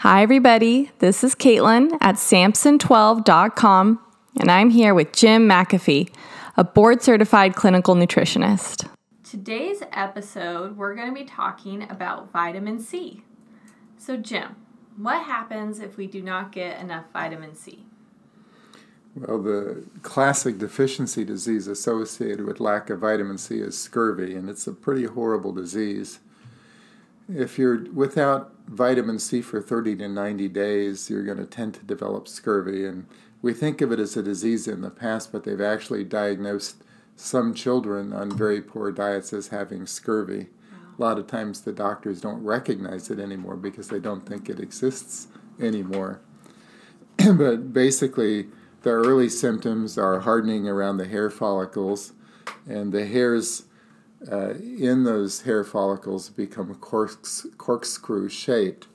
Hi, everybody. This is Caitlin at Sampson12.com, and I'm here with Jim McAfee, a board certified clinical nutritionist. Today's episode, we're going to be talking about vitamin C. So, Jim, what happens if we do not get enough vitamin C? Well, the classic deficiency disease associated with lack of vitamin C is scurvy, and it's a pretty horrible disease. If you're without vitamin C for 30 to 90 days, you're going to tend to develop scurvy. And we think of it as a disease in the past, but they've actually diagnosed some children on very poor diets as having scurvy. A lot of times the doctors don't recognize it anymore because they don't think it exists anymore. but basically, the early symptoms are hardening around the hair follicles, and the hairs uh, in those hair follicles become corks, corkscrew shaped.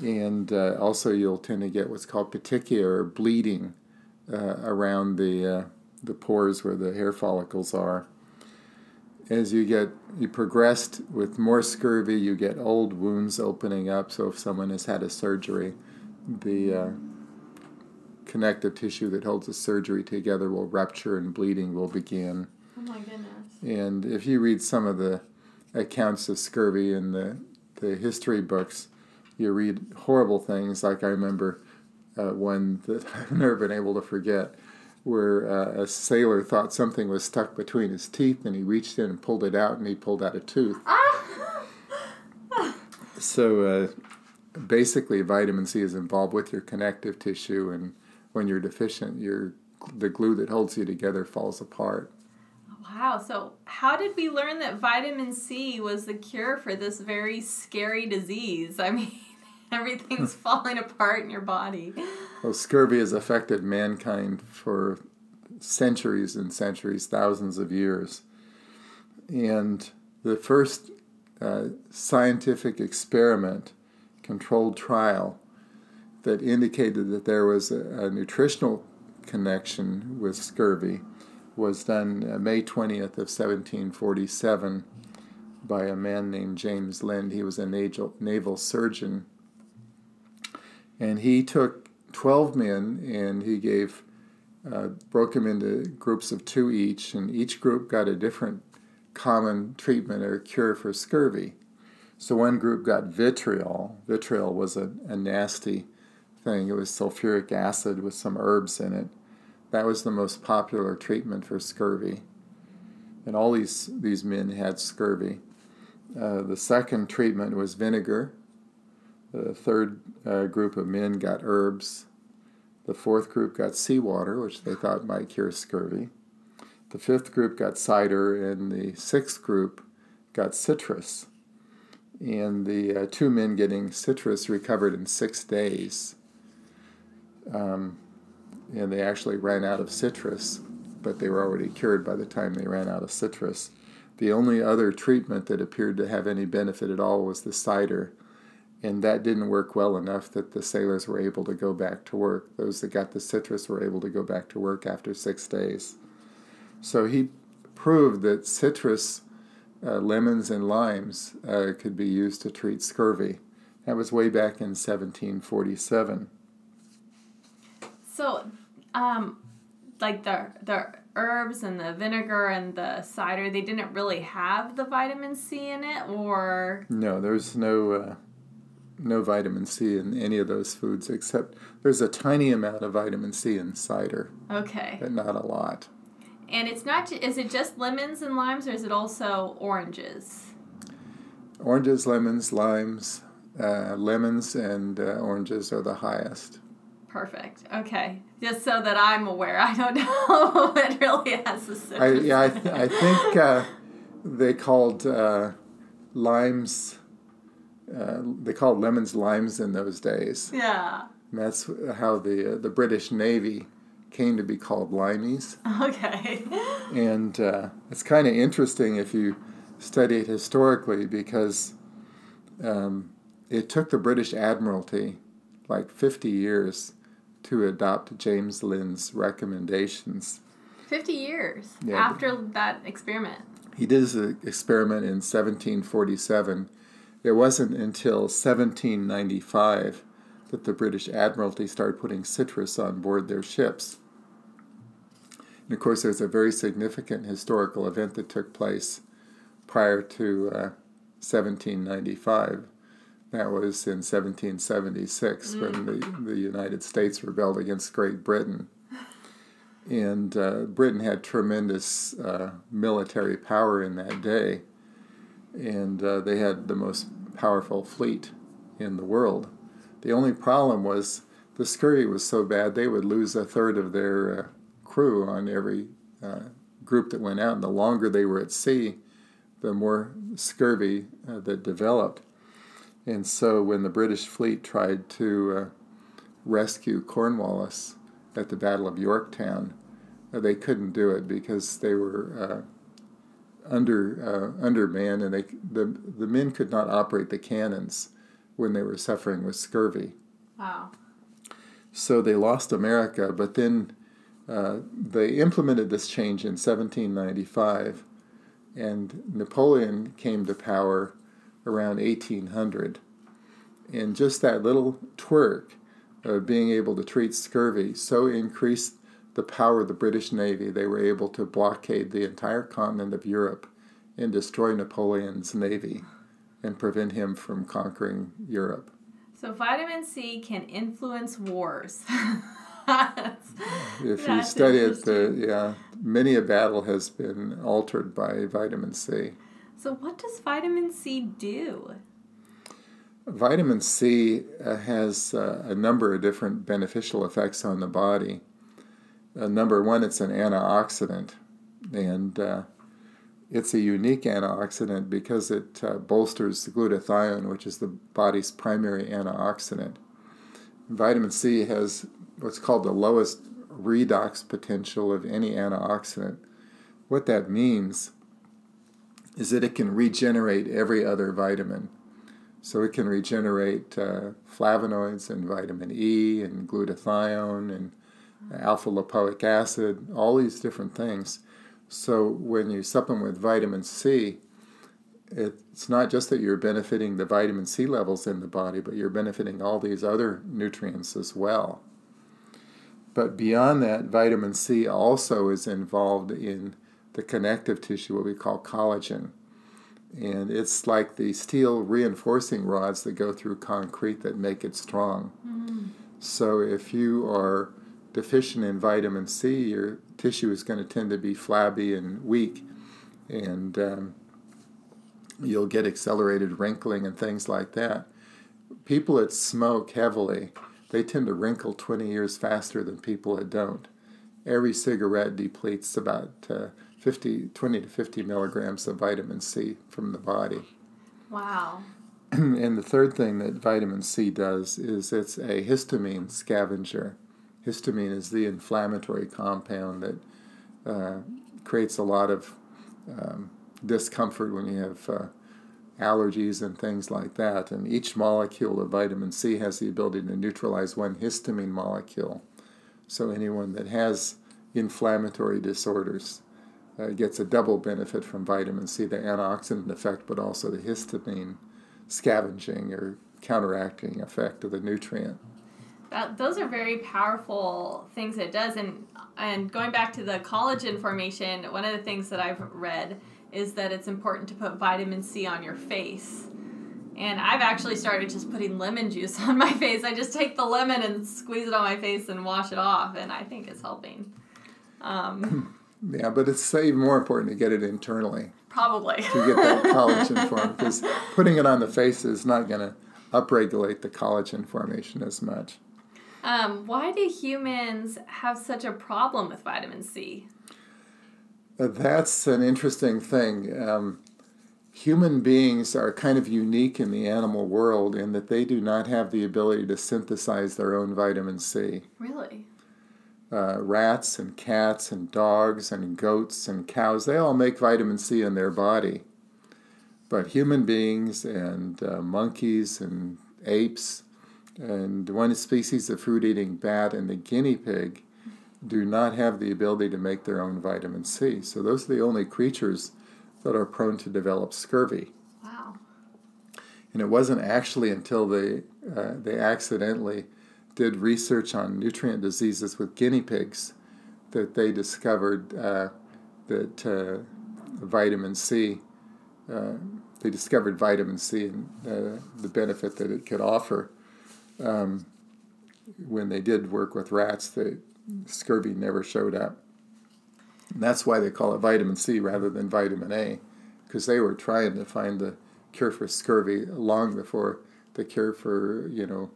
And uh, also, you'll tend to get what's called petechia or bleeding uh, around the, uh, the pores where the hair follicles are. As you get you progressed with more scurvy, you get old wounds opening up. So if someone has had a surgery, the uh, connective tissue that holds the surgery together will rupture and bleeding will begin. Oh my goodness. And if you read some of the accounts of scurvy in the, the history books, you read horrible things. Like I remember uh, one that I've never been able to forget, where uh, a sailor thought something was stuck between his teeth, and he reached in and pulled it out, and he pulled out a tooth. so uh, basically, vitamin C is involved with your connective tissue, and when you're deficient, your the glue that holds you together falls apart. Wow. So, how did we learn that vitamin C was the cure for this very scary disease? I mean, everything's falling apart in your body. Well, scurvy has affected mankind for centuries and centuries, thousands of years. And the first uh, scientific experiment, controlled trial, that indicated that there was a, a nutritional connection with scurvy was done uh, May 20th of 1747 by a man named James Lind. He was a naval, naval surgeon. And he took 12 men and he gave, uh, broke them into groups of two each, and each group got a different common treatment or cure for scurvy. So one group got vitriol. Vitriol was a, a nasty thing. It was sulfuric acid with some herbs in it. That was the most popular treatment for scurvy. And all these, these men had scurvy. Uh, the second treatment was vinegar. The third uh, group of men got herbs. The fourth group got seawater, which they thought might cure scurvy. The fifth group got cider, and the sixth group got citrus. And the uh, two men getting citrus recovered in six days. Um, and they actually ran out of citrus, but they were already cured by the time they ran out of citrus. The only other treatment that appeared to have any benefit at all was the cider, and that didn't work well enough that the sailors were able to go back to work. Those that got the citrus were able to go back to work after six days. So he proved that citrus, uh, lemons, and limes uh, could be used to treat scurvy. That was way back in 1747. So, um, like the the herbs and the vinegar and the cider, they didn't really have the vitamin C in it, or no, there's no uh, no vitamin C in any of those foods except there's a tiny amount of vitamin C in cider. Okay, but not a lot. And it's not. Is it just lemons and limes, or is it also oranges? Oranges, lemons, limes, uh, lemons, and uh, oranges are the highest. Perfect. Okay. Just so that I'm aware. I don't know it really has citrus. I, yeah, I, th- I think uh, they called uh, limes, uh, they called lemons limes in those days. Yeah. And that's how the, uh, the British Navy came to be called limeys. Okay. and uh, it's kind of interesting if you study it historically because um, it took the British Admiralty like 50 years to adopt James Lind's recommendations. 50 years yeah, after that experiment. He did his experiment in 1747, It wasn't until 1795 that the British Admiralty started putting citrus on board their ships. And of course, there's a very significant historical event that took place prior to uh, 1795. That was in 1776 mm. when the, the United States rebelled against Great Britain. And uh, Britain had tremendous uh, military power in that day, and uh, they had the most powerful fleet in the world. The only problem was the scurvy was so bad they would lose a third of their uh, crew on every uh, group that went out, and the longer they were at sea, the more scurvy uh, that developed. And so when the British fleet tried to uh, rescue Cornwallis at the Battle of Yorktown, uh, they couldn't do it because they were uh, under uh, undermanned, and they the the men could not operate the cannons when they were suffering with scurvy. Wow. So they lost America, but then uh, they implemented this change in 1795, and Napoleon came to power around 1800. And just that little twerk of being able to treat scurvy so increased the power of the British Navy, they were able to blockade the entire continent of Europe and destroy Napoleon's navy and prevent him from conquering Europe. So, vitamin C can influence wars. if you study it, uh, the, yeah, many a battle has been altered by vitamin C. So, what does vitamin C do? Vitamin C uh, has uh, a number of different beneficial effects on the body. Uh, number one, it's an antioxidant, and it's a unique antioxidant because it bolsters glutathione, which is the body's primary antioxidant. Vitamin C has what's called the lowest redox potential of any antioxidant. What that means is that it can regenerate every other vitamin. So it can regenerate uh, flavonoids and vitamin E and glutathione and alpha lipoic acid, all these different things. So when you supplement with vitamin C, it's not just that you're benefiting the vitamin C levels in the body, but you're benefiting all these other nutrients as well. But beyond that, vitamin C also is involved in the connective tissue, what we call collagen. And it's like the steel reinforcing rods that go through concrete that make it strong. Mm-hmm. So if you are deficient in vitamin C, your tissue is going to tend to be flabby and weak, and um, you'll get accelerated wrinkling and things like that. People that smoke heavily, they tend to wrinkle 20 years faster than people that don't. Every cigarette depletes about uh, 50, 20 to 50 milligrams of vitamin C from the body. Wow. and the third thing that vitamin C does is it's a histamine scavenger. Histamine is the inflammatory compound that uh, creates a lot of um, discomfort when you have uh, allergies and things like that. And each molecule of vitamin C has the ability to neutralize one histamine molecule. So anyone that has inflammatory disorders uh, gets a double benefit from vitamin C the antioxidant effect, but also the histamine scavenging or counteracting effect of the nutrient. That, those are very powerful things it does. And, and going back to the collagen formation, one of the things that I've read is that it's important to put vitamin C on your face. And I've actually started just putting lemon juice on my face. I just take the lemon and squeeze it on my face and wash it off, and I think it's helping. Um, yeah, but it's even more important to get it internally. Probably. to get that collagen form, because putting it on the face is not going to upregulate the collagen formation as much. Um, why do humans have such a problem with vitamin C? Uh, that's an interesting thing. Um, human beings are kind of unique in the animal world in that they do not have the ability to synthesize their own vitamin C. Really? Uh, rats and cats and dogs and goats and cows, they all make vitamin C in their body. But human beings and uh, monkeys and apes and one species of fruit eating bat and the guinea pig do not have the ability to make their own vitamin C. So those are the only creatures that are prone to develop scurvy. Wow. And it wasn't actually until they, uh, they accidentally did research on nutrient diseases with guinea pigs that they discovered uh, that uh, vitamin C, uh, they discovered vitamin C and uh, the benefit that it could offer. Um, when they did work with rats, the scurvy never showed up. And that's why they call it vitamin C rather than vitamin A, because they were trying to find the cure for scurvy long before the cure for, you know,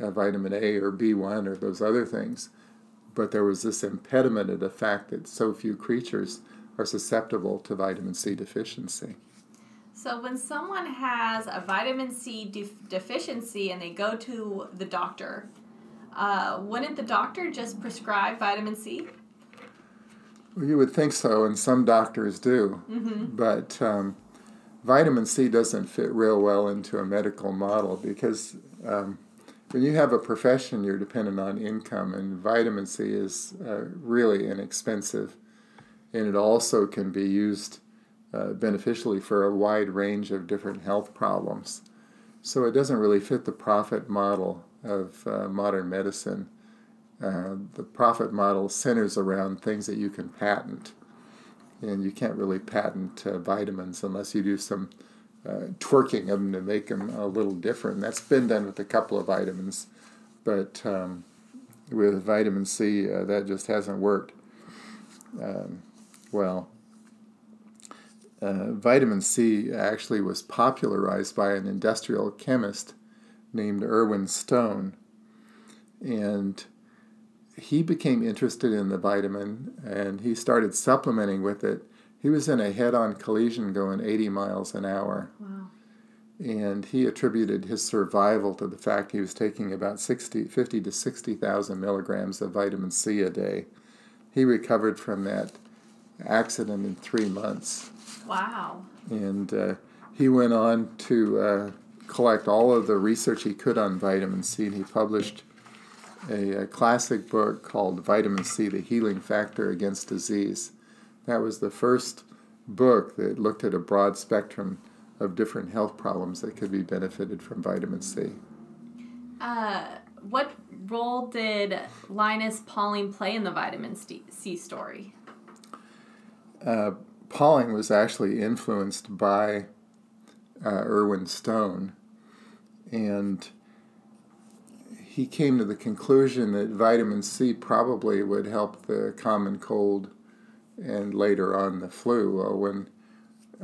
uh, vitamin A or B1 or those other things. But there was this impediment of the fact that so few creatures are susceptible to vitamin C deficiency. So, when someone has a vitamin C def- deficiency and they go to the doctor, uh, wouldn't the doctor just prescribe vitamin C? Well, you would think so, and some doctors do. Mm-hmm. But um, vitamin C doesn't fit real well into a medical model because um, when you have a profession, you're dependent on income, and vitamin C is uh, really inexpensive. And it also can be used uh, beneficially for a wide range of different health problems. So it doesn't really fit the profit model of uh, modern medicine. Uh, the profit model centers around things that you can patent. And you can't really patent uh, vitamins unless you do some uh, twerking them to make them a little different. That's been done with a couple of vitamins, but um, with vitamin C, uh, that just hasn't worked. Um, well, uh, vitamin C actually was popularized by an industrial chemist named Irwin Stone, and he became interested in the vitamin and he started supplementing with it he was in a head on collision going 80 miles an hour. Wow. And he attributed his survival to the fact he was taking about 60, 50 to 60,000 milligrams of vitamin C a day. He recovered from that accident in three months. Wow. And uh, he went on to uh, collect all of the research he could on vitamin C, and he published a, a classic book called Vitamin C The Healing Factor Against Disease. That was the first book that looked at a broad spectrum of different health problems that could be benefited from vitamin C. Uh, what role did Linus Pauling play in the vitamin C story? Uh, Pauling was actually influenced by uh, Irwin Stone, and he came to the conclusion that vitamin C probably would help the common cold and later on the flu. Uh, when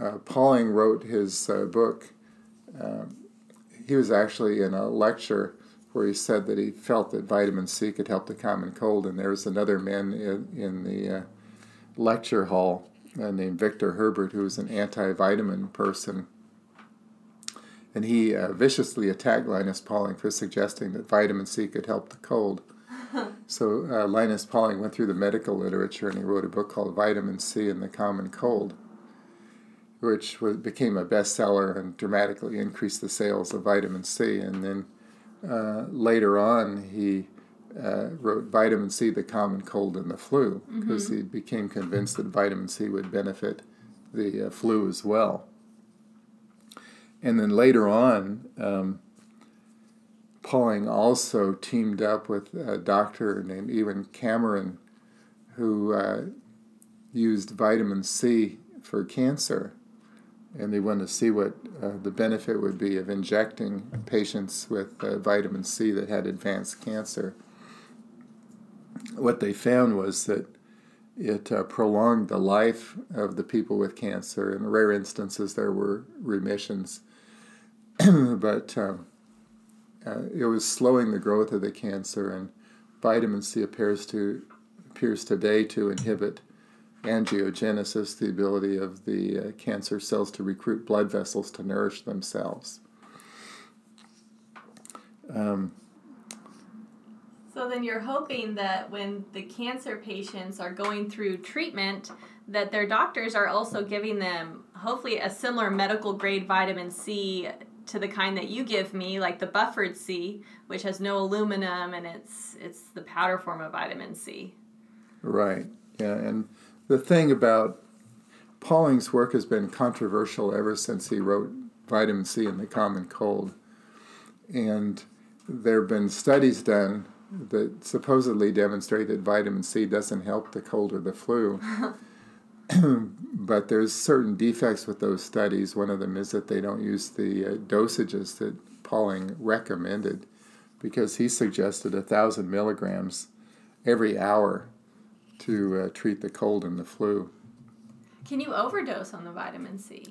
uh, Pauling wrote his uh, book, um, he was actually in a lecture where he said that he felt that vitamin C could help the common cold, and there was another man in, in the lecture hall named Victor Herbert who was an anti-vitamin person. And he uh, viciously attacked Linus Pauling for suggesting that vitamin C could help the cold. so uh, Linus Pauling went through the medical literature and he wrote a book called Vitamin C and the Common Cold, which was, became a bestseller and dramatically increased the sales of vitamin C. And then uh, later on, he uh, wrote Vitamin C, the Common Cold, and the Flu, because mm-hmm. he became convinced that vitamin C would benefit the uh, flu as well. And then later on, um, Pauling also teamed up with a doctor named Ewan Cameron who uh, used vitamin C for cancer. And they wanted to see what uh, the benefit would be of injecting patients with uh, vitamin C that had advanced cancer. What they found was that it uh, prolonged the life of the people with cancer. In rare instances, there were remissions. but um, uh, it was slowing the growth of the cancer, and vitamin C appears to appears today to inhibit angiogenesis, the ability of the uh, cancer cells to recruit blood vessels to nourish themselves. Um, so then you're hoping that when the cancer patients are going through treatment, that their doctors are also giving them hopefully a similar medical grade vitamin C to the kind that you give me, like the buffered C, which has no aluminum and it's it's the powder form of vitamin C. Right. Yeah, and the thing about Pauling's work has been controversial ever since he wrote vitamin C in the common cold. And there have been studies done that supposedly demonstrate that vitamin C doesn't help the cold or the flu. but there's certain defects with those studies. One of them is that they don't use the uh, dosages that Pauling recommended because he suggested a thousand milligrams every hour to uh, treat the cold and the flu. Can you overdose on the vitamin C?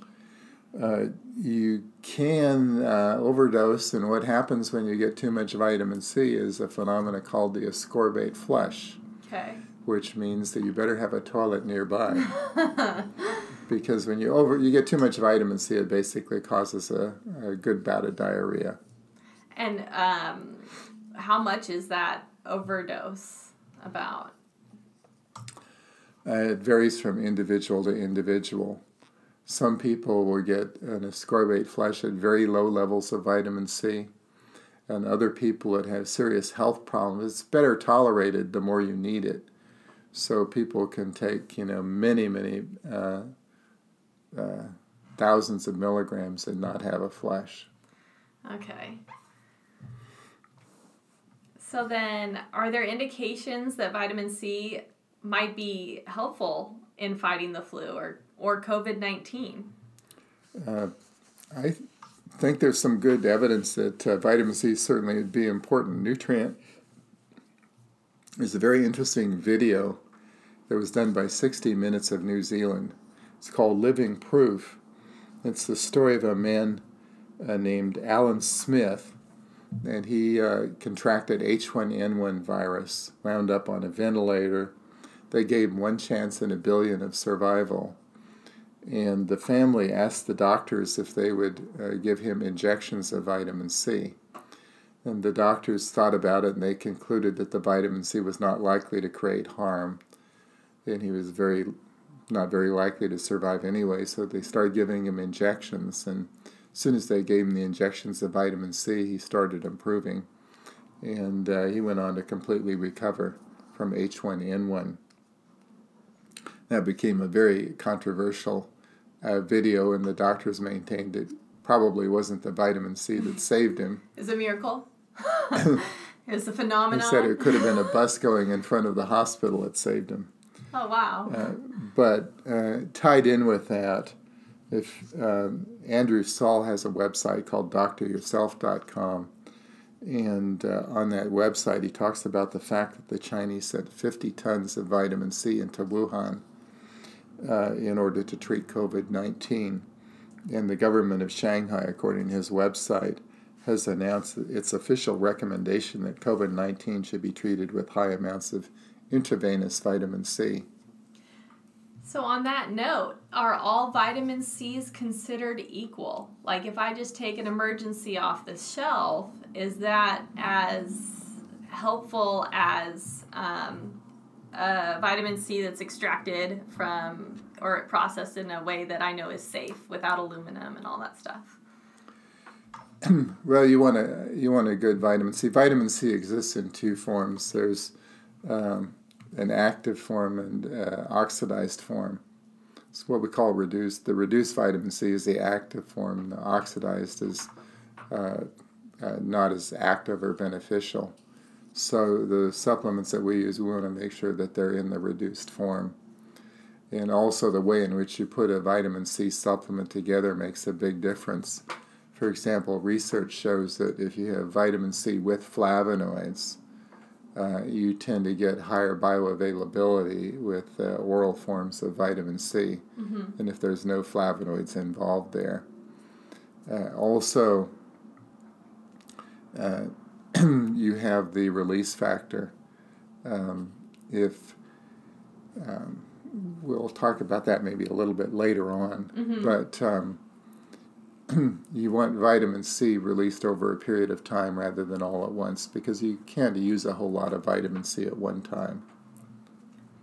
Uh, you can uh, overdose, and what happens when you get too much vitamin C is a phenomena called the ascorbate flush. Okay. Which means that you better have a toilet nearby. because when you over you get too much vitamin C, it basically causes a, a good bout of diarrhea. And um, how much is that overdose about? Uh, it varies from individual to individual. Some people will get an ascorbate flush at very low levels of vitamin C, and other people that have serious health problems. It's better tolerated the more you need it. So people can take, you know, many, many uh, uh, thousands of milligrams and not have a flush. Okay. So then, are there indications that vitamin C might be helpful in fighting the flu or, or COVID 19? Uh, I think there's some good evidence that uh, vitamin C certainly would be an important nutrient. There's a very interesting video that was done by 60 Minutes of New Zealand. It's called Living Proof. It's the story of a man uh, named Alan Smith, and he uh, contracted H1N1 virus, wound up on a ventilator, they gave him one chance in a billion of survival. And the family asked the doctors if they would uh, give him injections of vitamin C. And the doctors thought about it and they concluded that the vitamin C was not likely to create harm. And he was very, not very likely to survive anyway, so they started giving him injections. And as soon as they gave him the injections of vitamin C, he started improving. And uh, he went on to completely recover from H1N1 that became a very controversial uh, video, and the doctors maintained it probably wasn't the vitamin C that saved him. It's a miracle. it's a phenomenon. He said it could have been a bus going in front of the hospital that saved him. Oh wow! Uh, but uh, tied in with that, if um, Andrew Saul has a website called DoctorYourself.com, and uh, on that website he talks about the fact that the Chinese sent 50 tons of vitamin C into Wuhan uh, in order to treat COVID 19. And the government of Shanghai, according to his website, has announced its official recommendation that COVID 19 should be treated with high amounts of intravenous vitamin C. So, on that note, are all vitamin C's considered equal? Like, if I just take an Emergen-C off the shelf, is that as helpful as um, uh, vitamin C that's extracted from or processed in a way that I know is safe without aluminum and all that stuff. well, you want a you want a good vitamin C. Vitamin C exists in two forms. There's um, an active form and uh, oxidized form. It's what we call reduced. The reduced vitamin C is the active form. The oxidized is uh, uh, not as active or beneficial. So the supplements that we use, we want to make sure that they're in the reduced form. And also the way in which you put a vitamin C supplement together makes a big difference. For example, research shows that if you have vitamin C with flavonoids, uh, you tend to get higher bioavailability with uh, oral forms of vitamin C mm-hmm. than if there's no flavonoids involved there. Uh, also, uh, you have the release factor. Um, if um, we'll talk about that maybe a little bit later on, mm-hmm. but um, you want vitamin C released over a period of time rather than all at once because you can't use a whole lot of vitamin C at one time.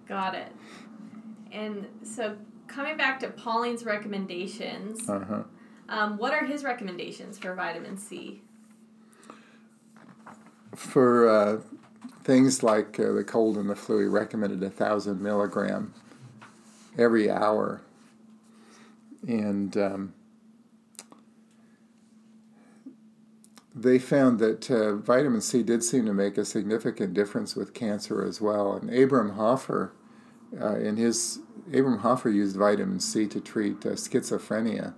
Got it. And so coming back to Pauling's recommendations, uh-huh. Um, what are his recommendations for vitamin C? For uh, things like uh, the cold and the flu, he recommended a thousand milligram every hour, and um, they found that uh, vitamin C did seem to make a significant difference with cancer as well. And Abram Hoffer, uh, in his Abram Hoffer used vitamin C to treat uh, schizophrenia.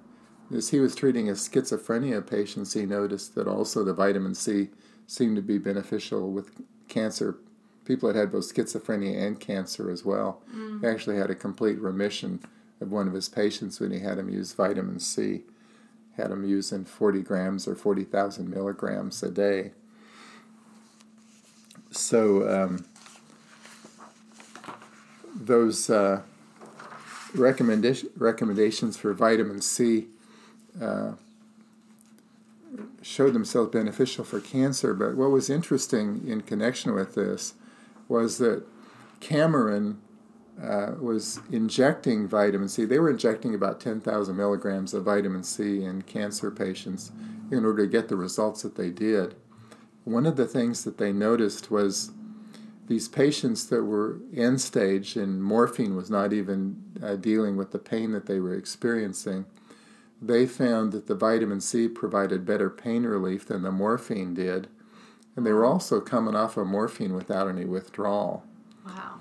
As he was treating a schizophrenia patients, he noticed that also the vitamin C seemed to be beneficial with cancer. People that had both schizophrenia and cancer as well. Mm. He actually had a complete remission of one of his patients when he had him use vitamin C had them using 40 grams or 40,000 milligrams a day. So um, those uh, recommendation, recommendations for vitamin C uh, showed themselves beneficial for cancer. But what was interesting in connection with this was that Cameron uh, was injecting vitamin C. They were injecting about 10,000 milligrams of vitamin C in cancer patients in order to get the results that they did. One of the things that they noticed was these patients that were end stage and morphine was not even uh, dealing with the pain that they were experiencing, they found that the vitamin C provided better pain relief than the morphine did. And they were also coming off of morphine without any withdrawal. Wow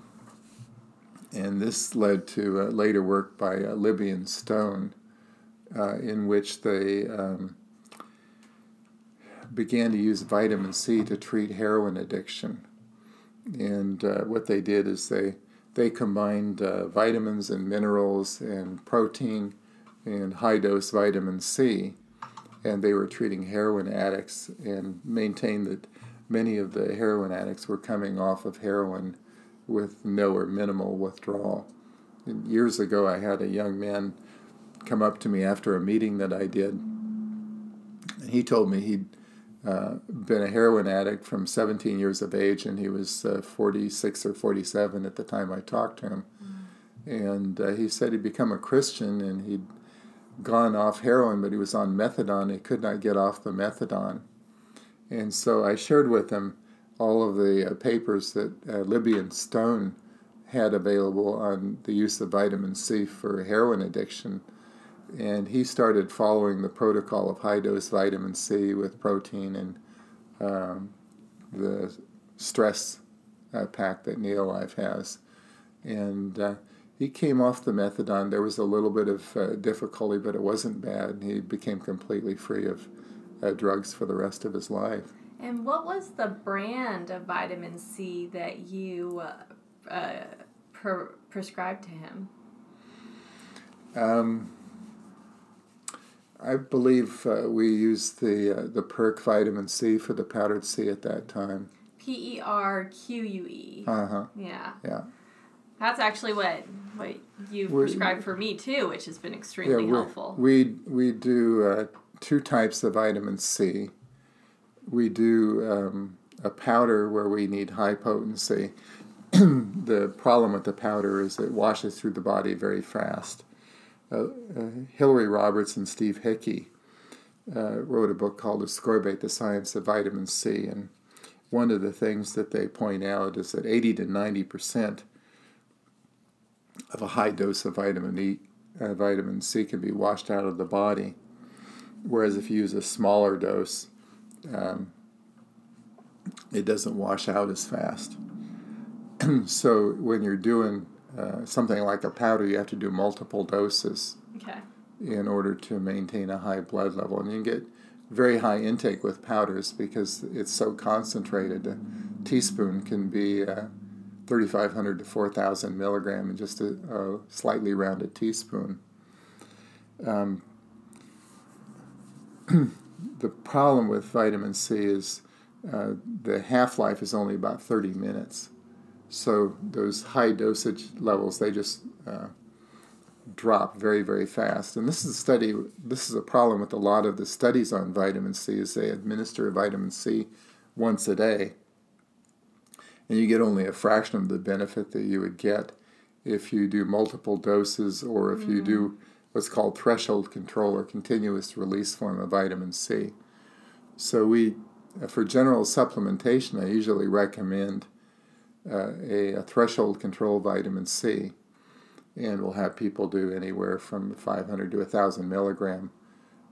and this led to uh, later work by uh, Libby and Stone, uh, in which they um, began to use vitamin C to treat heroin addiction. And uh, what they did is they they combined uh, vitamins and minerals and protein and high dose vitamin C, and they were treating heroin addicts and maintained that many of the heroin addicts were coming off of heroin with no or minimal withdrawal. And years ago, I had a young man come up to me after a meeting that I did, and he told me he'd uh, been a heroin addict from 17 years of age, and he was uh, 46 or 47 at the time I talked to him. Mm. And uh, he said he'd become a Christian and he'd gone off heroin, but he was on methadone. He could not get off the methadone. And so I shared with him all of the uh, papers that uh, Libby and Stone had available on the use of vitamin C for heroin addiction. And he started following the protocol of high dose vitamin C with protein and um, the stress uh, pack that Neolife has. And uh, he came off the methadone. There was a little bit of uh, difficulty, but it wasn't bad. He became completely free of uh, drugs for the rest of his life. And what was the brand of vitamin C that you uh, per- prescribed to him? Um, I believe uh, we used the uh, the Perque vitamin C for the powdered C at that time. P E R Q U E. Uh huh. Yeah. Yeah. That's actually what what you've we, prescribed for me too, which has been extremely yeah, helpful. We we do uh, two types of vitamin C we do um, a powder where we need high potency. the problem with the powder is it washes through the body very fast. Uh, uh, Hilary Roberts and Steve Hickey uh, wrote a book called Ascorbate, the Science of Vitamin C. And one of the things that they point out is that 80 to 90 percent of a high dose of vitamin E, uh, vitamin C can be washed out of the body. Whereas if you use a smaller dose, um, it doesn't wash out as fast. so when you're doing uh, something like a powder, you have to do multiple doses okay. in order to maintain a high blood level. And you can get very high intake with powders because it's so concentrated. A teaspoon can be uh, 3,500 to 4,000 milligram in just a, a slightly rounded teaspoon. Um, the problem with vitamin C is uh, the half life is only about 30 minutes. So those high dosage levels, they just uh, drop very, very fast. And this is a study, this is a problem with a lot of the studies on vitamin C is they administer vitamin C once a day. And you get only a fraction of the benefit that you would get if you do multiple doses or if mm-hmm. you do mm-hmm. what's called threshold control or continuous release form of vitamin C. So we, for general supplementation, I usually recommend uh, a, a, threshold control vitamin C, and we'll have people do anywhere from 500 to 1,000 milligram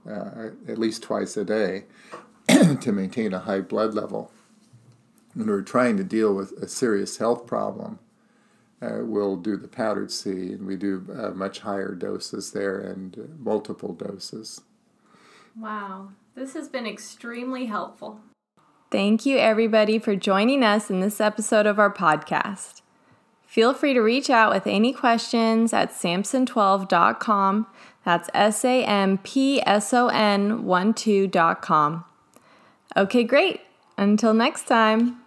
uh, at least twice a day. to maintain a high blood level. When we're trying to deal with a serious health problem, uh, we'll do the powdered C, and we do uh, much higher doses there and uh, multiple doses. Wow, this has been extremely helpful. Thank you, everybody, for joining us in this episode of our podcast. Feel free to reach out with any questions at sampson12.com. That's S A M P S O N 1 2.com. Okay, great. Until next time.